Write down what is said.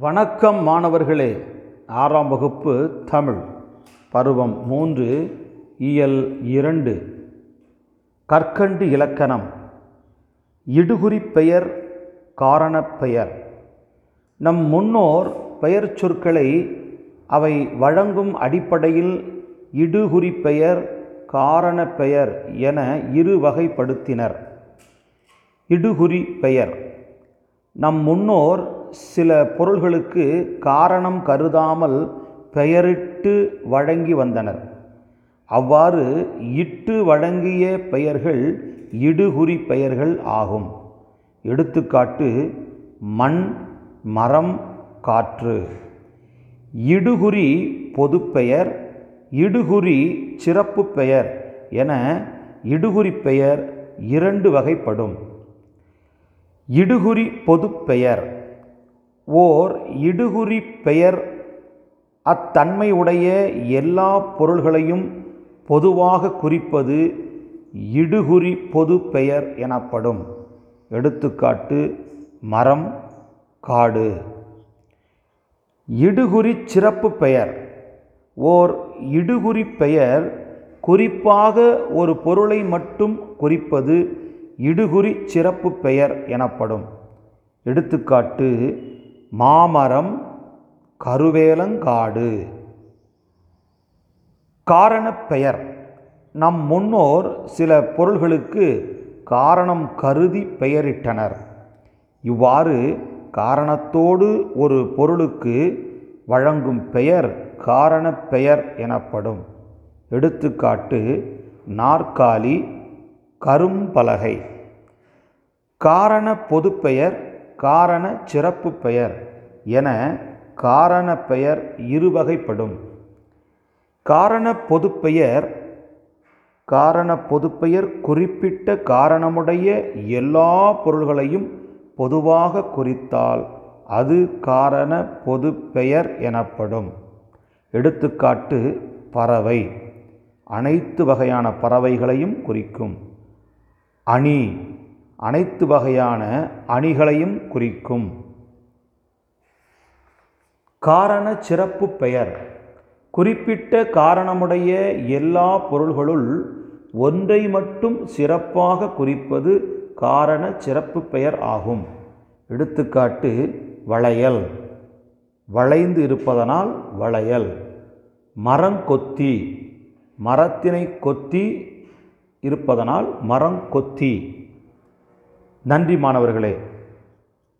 வணக்கம் மாணவர்களே. ஆறாம் வகுப்பு தமிழ். பருவம் மூன்று இயல் இரண்டு. கற்கண்டு இலக்கணம். இடுகுறிப் பெயர் காரணப் பெயர். நம் முன்னோர் பெயர் சொற்களை அவை வழங்கும் அடிப்படையில் இடுகுறிப் பெயர் காரணப் பெயர் என இரு வகைப்படுத்தினர். இடுகுறி பெயர். நம் முன்னோர் சில பொருள்களுக்கு காரணம் கருதாமல் பெயரிட்டு வழங்கி வந்தனர். அவ்வாறு இட்டு வழங்கிய பெயர்கள் இடுகுறி பெயர்கள் ஆகும். எடுத்துக்காட்டு மண் மரம் காற்று. இடுகுறி பொதுப்பெயர் இடுகுறி சிறப்பு பெயர் என இடுகுறி பெயர் இரண்டு வகைப்படும். இடுகுறி பொதுப்பெயர் ஓர் இடுகுறி பெயர் அத்தன்மையுடைய எல்லா பொருள்களையும் பொதுவாக குறிப்பது இடுகுறி பொது பெயர் எனப்படும். எடுத்துக்காட்டு மரம் காடு. இடுகுறி சிறப்பு பெயர். ஓர் இடுகுறி பெயர் குறிப்பாக ஒரு பொருளை மட்டும் குறிப்பது இடுகுறி சிறப்பு பெயர் எனப்படும். எடுத்துக்காட்டு மாமரம் கருவேலங்காடு. காரணப் பெயர். நம் முன்னோர் சில பொருள்களுக்கு காரணம் கருதி பெயரிட்டனர். இவ்வாறு காரணத்தோடு ஒரு பொருளுக்கு வழங்கும் பெயர் காரணப் பெயர் எனப்படும். எடுத்துக்காட்டு நாற்காலி கரும்பலகை. காரண பொதுப்பெயர் காரண சிறப்பு பெயர் என காரண பெயர் இருவகைப்படும். காரண பொதுப்பெயர் காரண பொதுப்பெயர் குறிப்பிட்ட காரணமுடைய எல்லா பொருள்களையும் பொதுவாக குறித்தால் அது காரண பொதுப்பெயர் எனப்படும். எடுத்துக்காட்டு பறவை. அனைத்து வகையான பறவைகளையும் குறிக்கும். அணி. அனைத்து வகையான அணிகளையும் குறிக்கும். காரண சிறப்பு பெயர். குறிப்பிட்ட காரணமுடைய எல்லா பொருள்களுள் ஒன்றை மட்டும் சிறப்பாக குறிப்பது காரண சிறப்பு பெயர் ஆகும். எடுத்துக்காட்டு வளையல். வளைந்து இருப்பதனால் வளையல். மரங்கொத்தி மரத்தினை கொத்தி இருப்பதனால் மரங்கொத்தி நன்றி மாணவர்களே.